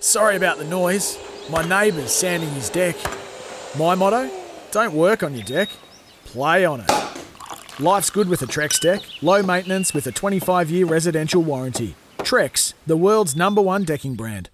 Sorry about the noise. My neighbour's sanding his deck. My motto don't work on your deck, play on it. Life's good with a Trex deck, low maintenance with a 25 year residential warranty. Trex, the world's number one decking brand.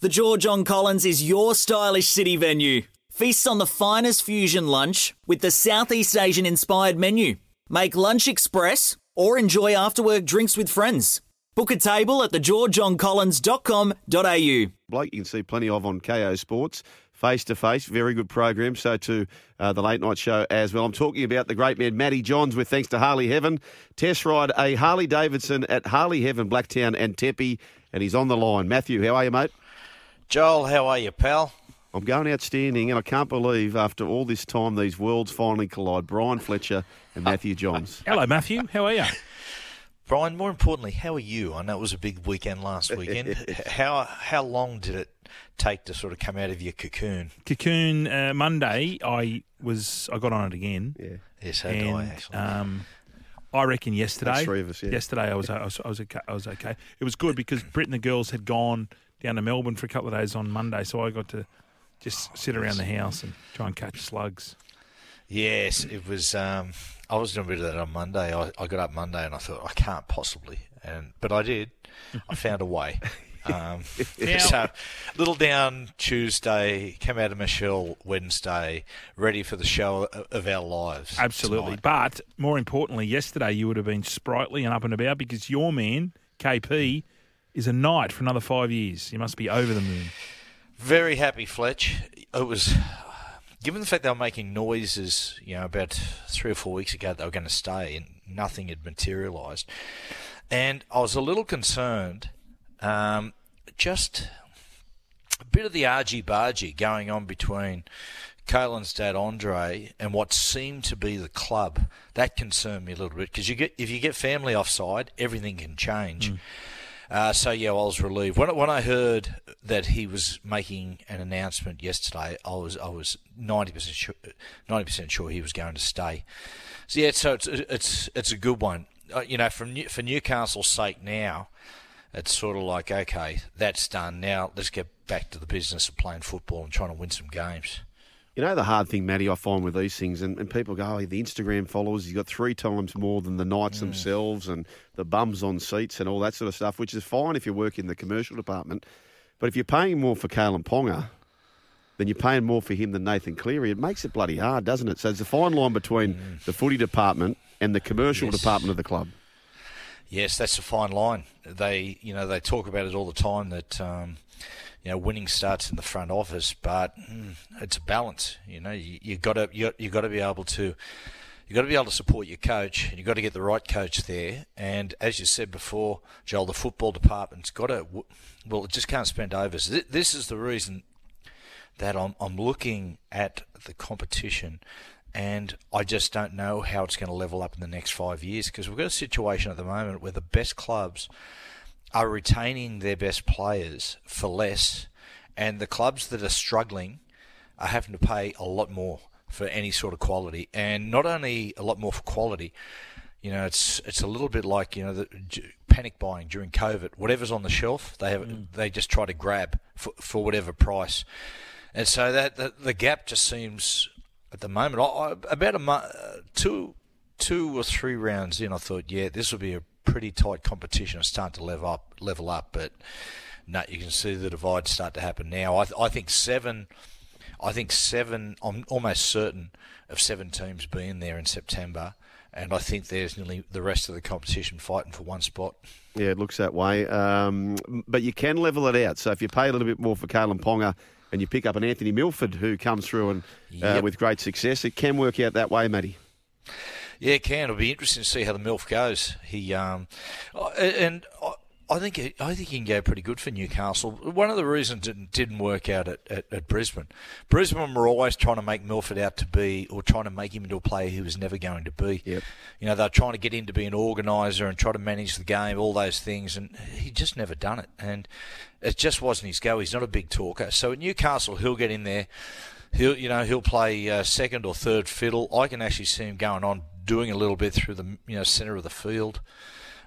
The George on Collins is your stylish city venue. Feast on the finest fusion lunch with the Southeast Asian inspired menu. Make lunch express or enjoy after work drinks with friends. Book a table at thegeorgeoncollins.com.au. bloke you can see plenty of on KO Sports. Face to face, very good program. So to uh, the late night show as well. I'm talking about the great man Matty Johns with thanks to Harley Heaven. Test ride a Harley Davidson at Harley Heaven, Blacktown and Tempe, and he's on the line. Matthew, how are you, mate? Joel, how are you, pal? I'm going outstanding, and I can't believe after all this time these worlds finally collide. Brian Fletcher and Matthew Johns. Hello, Matthew. How are you? Brian, more importantly, how are you? I know it was a big weekend last weekend. how how long did it take to sort of come out of your cocoon? Cocoon uh, Monday. I was. I got on it again. Yeah. Yes, so did and I actually. um, I reckon yesterday. That's three of us, yeah. Yesterday, I was, I was I was okay. I was okay. It was good because Brit and the girls had gone down to Melbourne for a couple of days on Monday, so I got to just sit around the house and try and catch slugs. yes, it was. Um, I was doing a bit of that on Monday. I, I got up Monday and I thought I can't possibly, and but I did. I found a way. Um, so, little down Tuesday, came out of Michelle Wednesday, ready for the show of our lives. Absolutely. tonight. But more importantly, yesterday you would have been sprightly and up and about because your man, KP, is a knight for another five years. You must be over the moon. Very happy, Fletch. It was, given the fact they were making noises, you know, about three or four weeks ago they were going to stay and nothing had materialised. And I was a little concerned, um, just a bit of the argy bargy going on between Kalyn's dad Andre and what seemed to be the club. That concerned me a little bit because you get if you get family offside, everything can change. Uh, so yeah, I was relieved when when I heard that he was making an announcement yesterday. I was I was ninety percent sure ninety percent sure he was going to stay. So yeah, so it's it's it's a good one. Uh, you know, from for Newcastle's sake now, it's sort of like okay, that's done. Now let's get back to the business of playing football and trying to win some games. You know the hard thing, Matty, I find with these things, and, and people go, oh, the Instagram followers, you've got three times more than the Knights themselves and the bums on seats and all that sort of stuff, which is fine if you work in the commercial department. But if you're paying more for Kalyn Ponga than you're paying more for him than Nathan Cleary, it makes it bloody hard, doesn't it? So there's a fine line between the footy department and the commercial Yes. department of the club. Yes, that's a fine line. They, you know, they talk about it all the time that, um, you know, winning starts in the front office, but mm, it's a balance. You know, you, got to you, you got to be able to you got to be able to support your coach, and you've got to get the right coach there. And as you said before, Joel, the football department's got to well, it just can't spend overs. This is the reason that I'm, I'm looking at the competition and I just don't know how it's going to level up in the next five years because we've got a situation at the moment where the best clubs are retaining their best players for less, and the clubs that are struggling are having to pay a lot more for any sort of quality, and not only a lot more for quality. You know, it's it's a little bit like you know the panic buying during COVID. Whatever's on the shelf, they have mm. they just try to grab for, for whatever price, and so that the, the gap just seems at the moment. I, I, about a month, uh, two two or three rounds in, I thought, yeah, this will be a pretty tight competition. It's starting to level up, level up, but no, you can see the divide start to happen now. I, I think seven. I think seven. I'm almost certain of seven teams being there in September, and I think there's nearly the rest of the competition fighting for one spot. Yeah, it looks that way. Um, but you can level it out. So if you pay a little bit more for Kalyn Ponga and you pick up an Anthony Milford who comes through and uh, Yep. with great success, it can work out that way, Matty. Yeah, it can. It'll be interesting to see how the MILF goes. He um, and I, think I think he can go pretty good for Newcastle. One of the reasons it didn't work out at, at, at, Brisbane, Brisbane were always trying to make Milford out to be, or trying to make him into a player he was never going to be. Yep. You know, they're trying to get him to be an organiser and try to manage the game, all those things, and he just never done it. And it just wasn't his go. He's not a big talker. So at Newcastle, he'll get in there. He'll, you know, he'll play uh, second or third fiddle. I can actually see him going on doing a little bit through the you know centre of the field.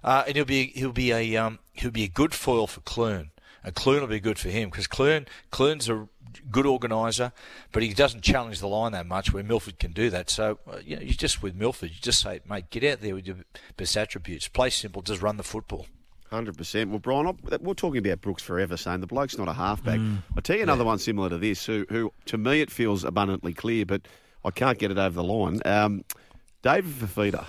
Uh, and he'll be he'll be a um, he'll be a good foil for Clune, and Clune will be good for him because Clune Clune's a good organiser, but he doesn't challenge the line that much. Where Milford can do that, so uh, you know you just with Milford, you just say, mate, get out there with your best attributes, play simple, just run the football. Hundred percent. Well, Brian, we're talking about Brooks forever, saying the bloke's not a halfback. Mm. I'll tell you another yeah. one similar to this, who, who to me it feels abundantly clear, but I can't get it over the line. Um, David Fifita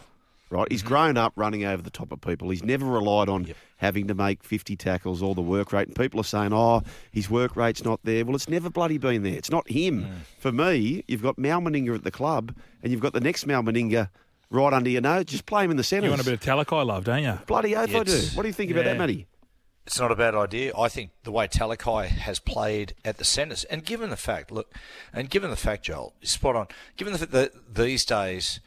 right? He's mm-hmm. grown up running over the top of people. He's never relied on yep. having to make 50 tackles or the work rate. And people are saying, oh, his work rate's not there. Well, it's never bloody been there. It's not him. Mm. For me, you've got Mal Meninga at the club and you've got the next Mal Meninga right under your nose. Just play him in the centre. You want a bit of Talakai love, don't you? Bloody oath I do. What do you think yeah. about that, Matty? It's not a bad idea. I think the way Talakai has played at the centres, and given the fact, look, and given the fact, Joel, spot on. Given the fact that these days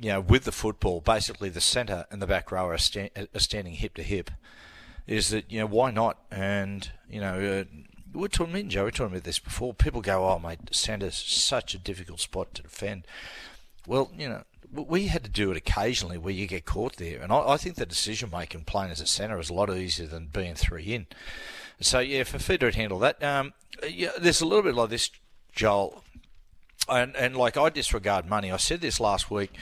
you know, with the football, basically the centre and the back row are, sta- are standing hip to hip. Is that you know why not? And you know, uh, we're talking, Joe, we are talking about this before. People go, "Oh, mate, centre's such a difficult spot to defend." Well, you know, we had to do it occasionally where you get caught there, and I, I think the decision making playing as a centre is a lot easier than being three in. So yeah, for Fifita to handle that, um, yeah, there's a little bit like this, Joel and, and like I disregard money. I said this last week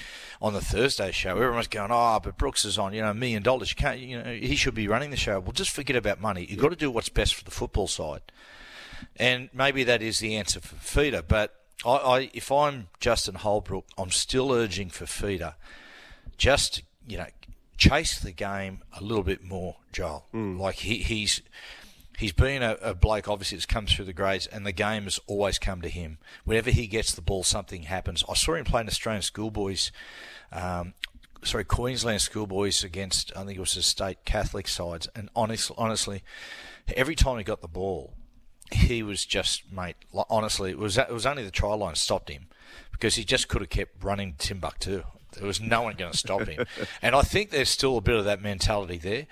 on the Thursday show. Everyone's going, "Oh, but Brooks is on, you know, a million dollars. You can't, you know, he should be running the show." Well, just forget about money. You've got to do what's best for the football side, and maybe that is the answer for Fifita. But I, I if I'm Justin Holbrook, I'm still urging for Fifita, just you know, chase the game a little bit more, Joel. Mm. Like he, he's he's been a, a, bloke obviously that's come through the grades and the game has always come to him. Whenever he gets the ball something happens. I saw him playing australian schoolboys um, sorry queensland schoolboys against i think it was the state catholic sides and honest, honestly every time he got the ball he was just mate honestly it was it was only the try line stopped him because he just could have kept running timbuktu there was no one going to stop him. and I think there's still a bit of that mentality there.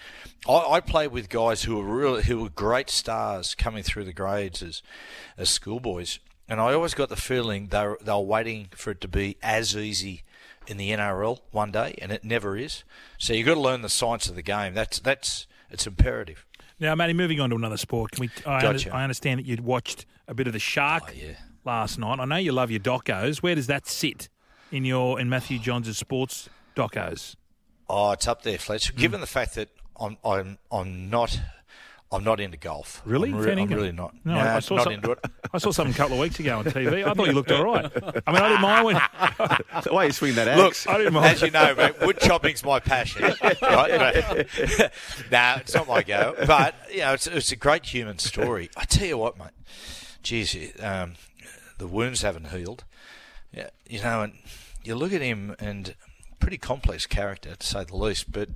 I, I played with guys who were really, who were great stars coming through the grades as, as schoolboys. And I always got the feeling they were, they were waiting for it to be as easy in the NRL one day, and it never is. So you've got to learn the science of the game. That's that's it's imperative. Now, Matty, moving on to another sport. Can we? I, gotcha. I understand that you'd watched a bit of the shark oh, yeah. last night. I know you love your docos. Where does that sit in your in Matthew Johns' sports docos? Oh, it's up there, Fletch. Mm. Given the fact that I'm I'm I'm not I'm not into golf. Really? I'm, re- I'm really not. No, nah, I saw not some, into it. I saw something a couple of weeks ago on TV. I thought you looked all right. I mean, I didn't mind when. the way you swing that axe. Look, I didn't mind. As you know, mate, wood chopping's my passion. right? But, nah, it's not my go. But you know, it's, it's a great human story. I tell you what, mate. Geez, um, the wounds haven't healed. Yeah, you know, and you look at him and pretty complex character to say the least. But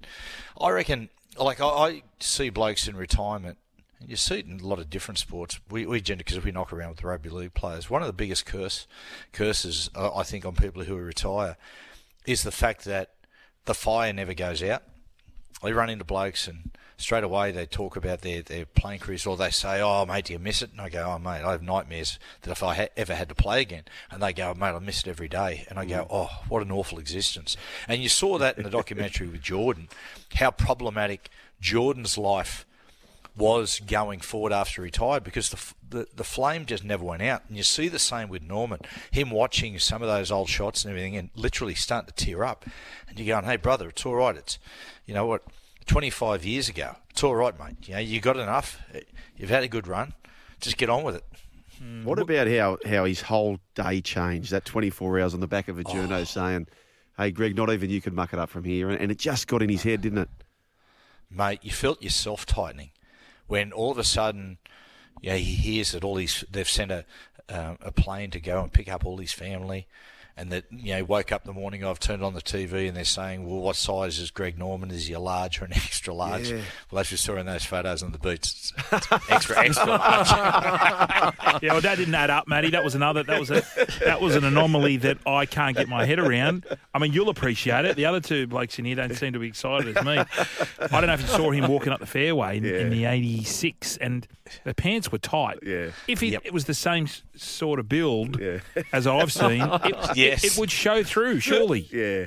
I reckon, like I, I see blokes in retirement. And you see it in a lot of different sports. We, we gender because we knock around with the rugby league players. One of the biggest curse curses uh, I think on people who retire is the fact that the fire never goes out. They run into blokes and straight away they talk about their, their playing careers or they say, oh, mate, do you miss it? And I go, oh, mate, I have nightmares that if I ha- ever had to play again. And they go, mate, I miss it every day. And I go, mm. oh, what an awful existence. And you saw that in the documentary with Jordan, how problematic Jordan's life was going forward after he retired because the, the the flame just never went out. And you see the same with Norman, him watching some of those old shots and everything, and literally starting to tear up. And you're going, "Hey, brother, it's all right. It's, you know what, 25 years ago. It's all right, mate. You know, you got enough. You've had a good run. Just get on with it. Mm. What about how, how his whole day changed? That 24 hours on the back of a journo oh. saying, hey, Greg, not even you could muck it up from here. And it just got in his head, didn't it? Mate, you felt yourself tightening when all of a sudden yeah, he hears that all these, they've sent a, a plane to go and pick up all his family and that you know woke up the morning I've turned on the TV and they're saying, well, what size is Greg Norman? Is he a large or an extra large? Yeah. Well, as we saw in those photos on the boots, it's, it's extra extra large. yeah, well, that didn't add up, Matty. That was another. That was a that was an anomaly that I can't get my head around. I mean, you'll appreciate it. The other two blokes in here don't seem to be excited as me. I don't know if you saw him walking up the fairway in, Yeah. in the '86, and the pants were tight. Yeah. If he, Yep. it was the same sort of build Yeah. as I've seen, it, Yes. it, it would show through. Surely. Yeah.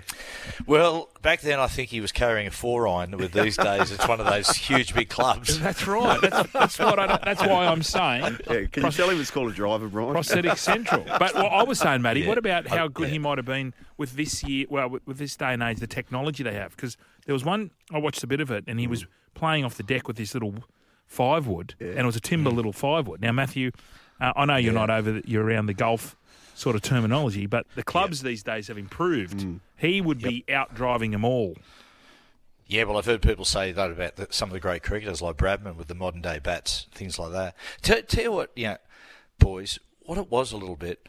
Well, back then I think he was carrying a four iron. With these days, it's one of those huge big clubs. That's right. That's, that's what. I, that's why I'm saying. yeah. Can you tell him it's called a driver, Brian? prosthetic central. But what I was saying, Matty, Yeah. what about how good yeah. he might have been with this year? Well, with, with this day and age, the technology they have. Because there was one I watched a bit of it, and he mm. was playing off the deck with this little five wood, and it was a timber little five wood. Now, Matthew, uh, I know you're Yeah. not over, the, you're around the golf sort of terminology, but the clubs these days have improved. He would be out driving them all. Yeah, well, I've heard people say that about the, some of the great cricketers like Bradman with the modern day bats, things like that. Tell, tell you what, you know, boys, what it was a little bit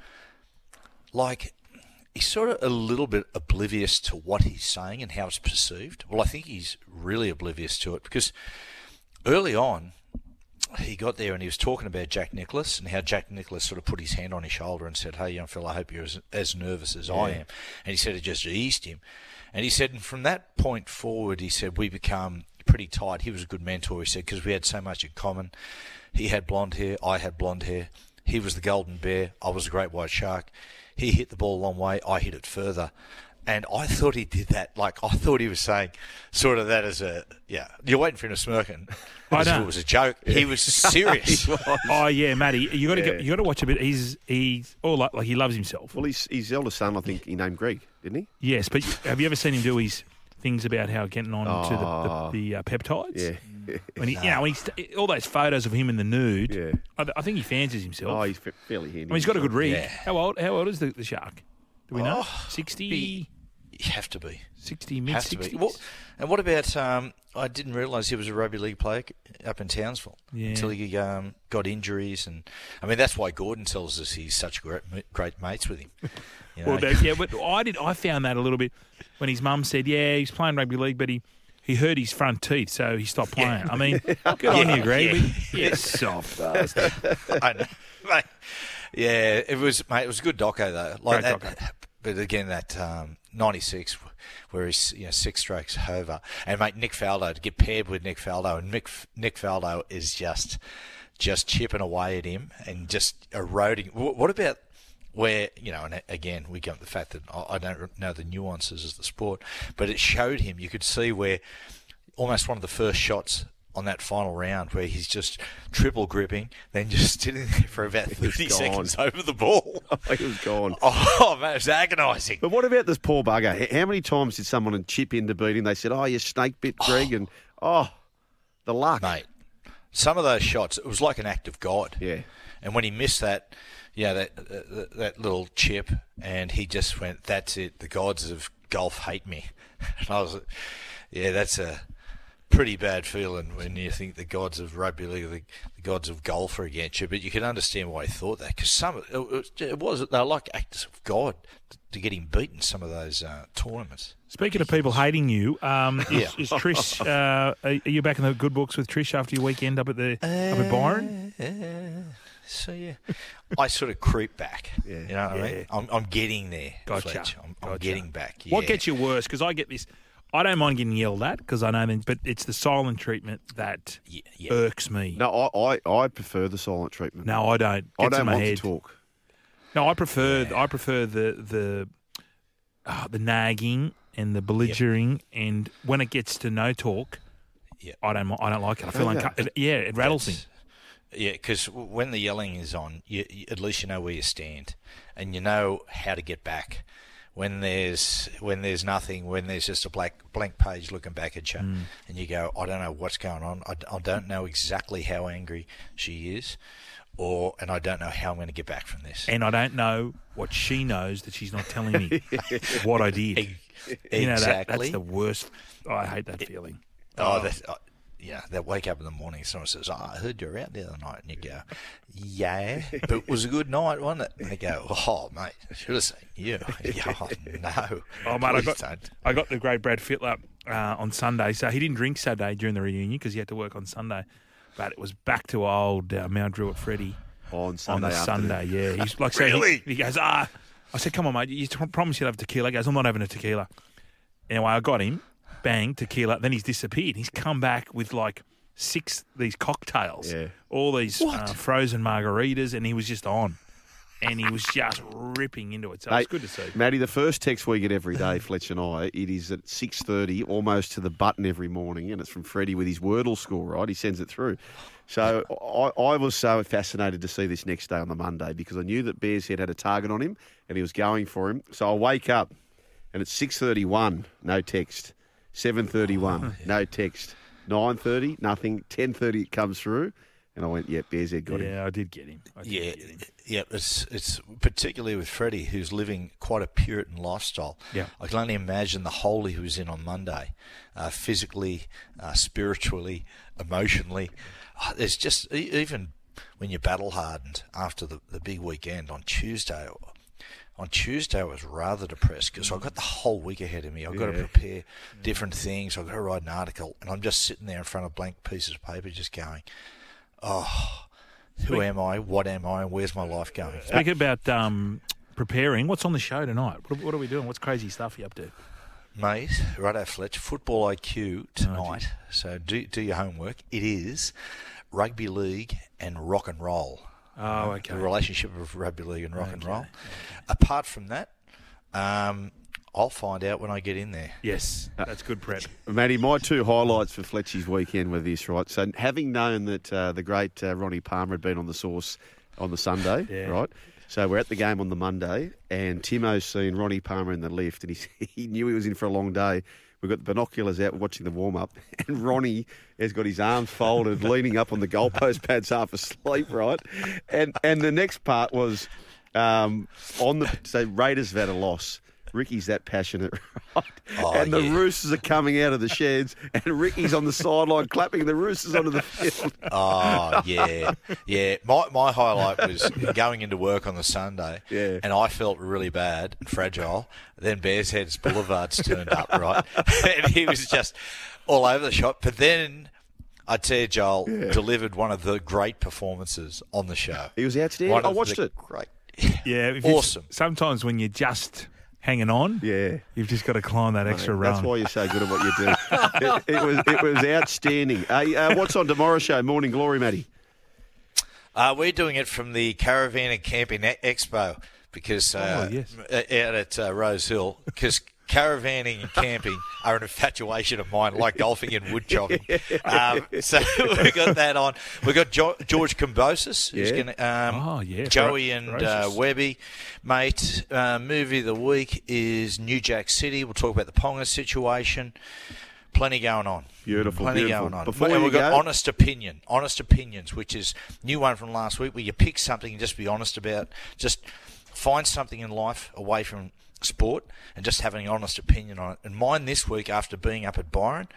like he's sort of a little bit oblivious to what he's saying and how it's perceived. Well, I think he's really oblivious to it because early on, he got there and he was talking about Jack Nicklaus and how Jack Nicklaus sort of put his hand on his shoulder and said, Hey, young fella, I hope you're as, as nervous as I am. And he said it just eased him. And he said, and from that point forward, he said, we become pretty tight. He was a good mentor, he said, because we had so much in common. He had blonde hair, I had blonde hair. He was the golden bear, I was the great white shark. He hit the ball a long way, I hit it further. And I thought he did that. Like I thought he was saying, sort of that as a yeah. You're waiting for him to smirk, and I As if know. it was a joke. He was serious. Oh yeah, Matty, you got to Yeah. get, you got to watch a bit. He's he's all like, like he loves himself. Well, his, his eldest son, I think he named Greg, didn't he? Yes, but have you ever seen him do his things about how getting on to Oh. the, the, the uh, peptides? Yeah. When he, you know, when he's all those photos of him in the nude. Yeah. I, th- I think he fancies himself. Oh, he's fairly handy. mean, he's got a good rig. Yeah. How old? How old is the, the shark? Do we know? Oh, 60, he- You have to be. 60 mid Has to be. 60s. What, and what about? Um, I didn't realise he was a rugby league player up in Townsville Yeah. until he um, got injuries, and I mean that's why Gordon tells us he's such great great mates with him. You know? Well, that- yeah, but I did. I found that a little bit when his mum said, "Yeah, he's playing rugby league, but he." He hurt his front teeth, so he stopped playing. I mean, good on you, Greg. yeah. You soft bastard. I know, mate. Yeah, it was, mate. It was a good doco though. Like Great that, doco. but again, that um, '96, where he's you know six strokes over, and mate, Nick Faldo to get paired with Nick Faldo, and Nick Nick Faldo is just just chipping away at him and just eroding. What about? Where you know, and again, we get the fact that I don't know the nuances of the sport, but it showed him. You could see where almost one of the first shots on that final round where he's just triple gripping, then just sitting there for about 30 seconds over the ball. Oh, he was gone. Oh, man, it's agonising. But what about this poor bugger? How many times did someone chip in to beat him? They said, "Oh, you snake bit, oh. Greg," and oh, the luck. Mate, some of those shots, it was like an act of God. Yeah. And when he missed that, yeah, that, that, that little chip, and he just went, that's it. The gods of golf hate me. And I was, yeah, that's a pretty bad feeling when you think the gods of rugby league, the, the gods of golf are against you. But you can understand why he thought that because some, it, was- it was, they were like acts of God to get him beaten some of those uh, tournaments. Speaking of people hating you, um, is, Yeah. is Trish? Uh, are you back in the good books with Trish after your weekend up at the up at Byron? So yeah, I sort of creep back. Yeah. You know what I mean? I'm, I'm getting there. Gotcha. Fletch. I'm, I'm getting back. What gets you worse? Because I get this. I don't mind getting yelled at because I know, them, but it's the silent treatment that Yeah, yeah. irks me. No, I, I, I prefer the silent treatment. No, I don't. I Gets in don't my want head. to talk. No, I prefer I prefer the the uh, the nagging and the belligerent, and when it gets to no talk, Yeah. I don't I don't like it. I feel Okay. uncomfortable. Yeah, it rattles me. Yeah, because when the yelling is on, you, you, at least you know where you stand, and you know how to get back. When there's when there's nothing, when there's just a black blank page looking back at you, Mm. and you go, I don't know what's going on. I, I don't know exactly how angry she is, or and I don't know how I'm going to get back from this. And I don't know what she knows that she's not telling me what I did. E- You know, that, exactly. that's the worst. I hate that feeling. Oh, that's, uh, yeah, they wake up in the morning. Someone says, oh, "I heard you were out the other night," and you go, "Yeah, but it was a good night, wasn't it?" And they go, "Oh, mate, I should have seen you." Yeah, oh, no, Oh, mate, I got, don't. I got the great Brad Fittler uh, on Sunday. So he didn't drink Saturday during the reunion because he had to work on Sunday. But it was back to old uh, Mount Druitt Freddie On on Sunday the afternoon. Sunday. Yeah, he's like, so he- Really? he, goes, ah. I said, come on, mate. You t- promised you'd have tequila. He goes, I'm not having a tequila. Anyway, I got him. Bang, tequila. Then he's disappeared. He's come back with like six these cocktails, Yeah. all these uh, frozen margaritas, and he was just on. And he was just ripping into it. So Hey, it's good to see. Matty, the first text we get every day, Fletch and I, it is at six thirty, almost to the button every morning, and it's from Freddie with his Wordle score. Right, he sends it through. So I, I was so fascinated to see this next day on the Monday because I knew that Bears Head had a target on him and he was going for him. So I wake up and it's six thirty-one, no text. Seven thirty-one, no text. Nine thirty, nothing. Ten thirty, it comes through, and I went, "Yeah, Bears Head got him." Yeah, I did get him. I did Yeah, get him. yeah. It's it's particularly with Freddie, who's living quite a Puritan lifestyle. Yeah. I can only imagine the hole he was in on Monday, uh, physically, uh, spiritually, emotionally. Uh, There's just e- even when you're battle hardened after the the big weekend on Tuesday. On Tuesday, I was rather depressed because I've got the whole week ahead of me. I've got to prepare different things. I've got to write an article, and I'm just sitting there in front of blank pieces of paper, just going, "Oh, who am I? What am I? And where's my life going?" Speaking about um, preparing, what's on the show tonight? What, what are we doing? What's crazy stuff you up to? Mate, righto, Fletch. Football IQ tonight. so do do your homework. It is rugby league and rock and roll. Oh, okay. The relationship of rugby league and rock and roll. Apart from that, um, I'll find out when I get in there. Yes, that's good prep. Matty, my two highlights for Fletchy's weekend were this, right? So, having known that uh, the great uh, Ronnie Palmer had been on the sauce on the Sunday, Yeah. right? So, we're at the game on the Monday, and Timo's seen Ronnie Palmer in the lift, and he, he knew he was in for a long day. We've got the binoculars out watching the warm up, and Ronnie has got his arms folded, leaning up on the goalpost pads, half asleep, right? And and the next part was um, on the so Raiders have had a loss. Ricky's that passionate, right? Oh, and the yeah. Roosters are coming out of the sheds, and Ricky's on the sideline clapping the Roosters onto the field. Oh yeah, yeah. My my highlight was going into work on the Sunday, Yeah. and I felt really bad and fragile. Then Bears Heads Boulevards turned up, right, and he was just all over the shop. But then. I tell you, Joel delivered one of the great performances on the show. He was outstanding. One I watched it. Great. Yeah, if Awesome. Sometimes when you're just hanging on, Yeah. you've just got to climb that extra rung. That's why you're so good at what you do. it, it was it was outstanding. Hey, uh, what's on tomorrow's show? Morning Glory, Matty. Uh, we're doing it from the Caravan and Camping Expo because uh, Oh, yes. uh, out at uh, Rose Hill because caravanning and camping are an infatuation of mine, like golfing and wood chopping. Um, so we got that on. We got jo- George Kambosos, who's Yeah. going to um, Oh, yeah, Joey and uh. Webby, mate. Uh, movie of the week is New Jack City. We'll talk about the Ponga situation. Plenty going on. Beautiful, Plenty beautiful. going on. Before and you we've got go- honest opinion, honest opinions, which is new one from last week, where you pick something and just be honest about, just find something in life away from sport and just having an honest opinion on it. And mine this week, after being up at Byron,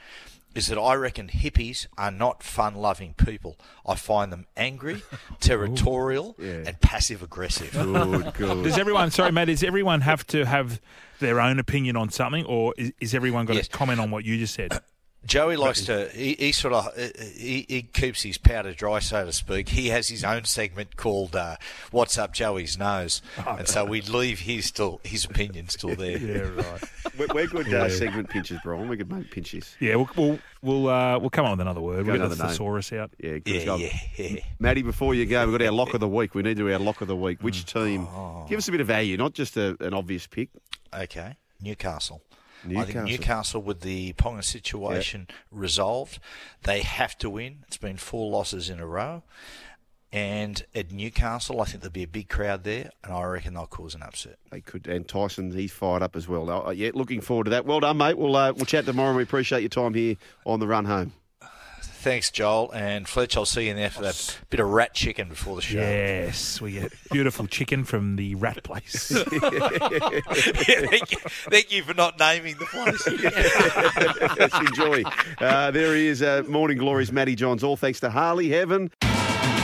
is that I reckon hippies are not fun-loving people. I find them angry, territorial, Yeah. and passive aggressive. Good, good. Does everyone, sorry, Matt, does everyone have to have their own opinion on something, or is, is everyone got Yes. to comment on what you just said? Joey likes to. He, he sort of he, he keeps his powder dry, so to speak. He has his own segment called uh, "What's Up Joey's Nose," and so we leave his still his opinion still there. Yeah, right. We're, we're good Yeah. uh, segment pinches, Brian. We could make pinches. Yeah, we'll we'll we'll, uh, we'll come up with another word. Go We'll get another the name. thesaurus out. Yeah, good Yeah, job. yeah, yeah. Matty, before you go, we've got our lock of the week. We need to do our lock of the week. Which Mm. team? Oh. Give us a bit of value, not just a, an obvious pick. Okay, Newcastle. I think Newcastle, with the Ponga situation resolved, they have to win. It's been four losses in a row. And at Newcastle, I think there'll be a big crowd there, and I reckon they'll cause an upset. They could, and Tyson, he's fired up as well. Uh, yeah, looking forward to that. Well done, mate. We'll uh, we'll chat tomorrow. and We appreciate your time here on the run home. Thanks, Joel. And Fletch, I'll see you in there for that bit of rat chicken before the show. Yes, we get beautiful chicken from the rat place. thank, you, thank you for not naming the place. Let's enjoy. Uh, there he is, uh, Morning Glories, Matty Johns. All thanks to Harley Heaven.